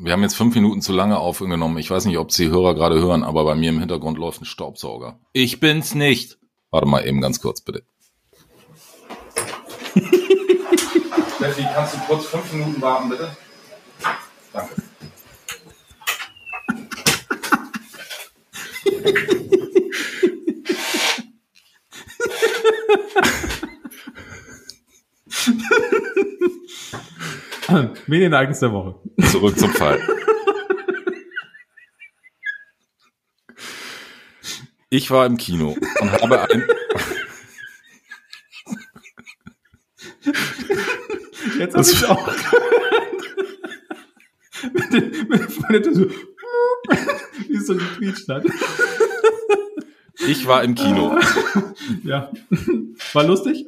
Wir haben jetzt fünf Minuten zu lange aufgenommen. Ich weiß nicht, ob Sie Hörer gerade hören, aber bei mir im Hintergrund läuft ein Staubsauger. Ich bin's nicht. Warte mal eben ganz kurz, bitte. Steffi, kannst du kurz fünf Minuten warten, bitte? Danke. Medienereignis der Woche. Zurück zum Fall. Ich war im Kino und habe ein. Jetzt habe ich auch mit, den, mit meiner so, wie es so gequietscht hat. Ich war im Kino. Ja. War lustig?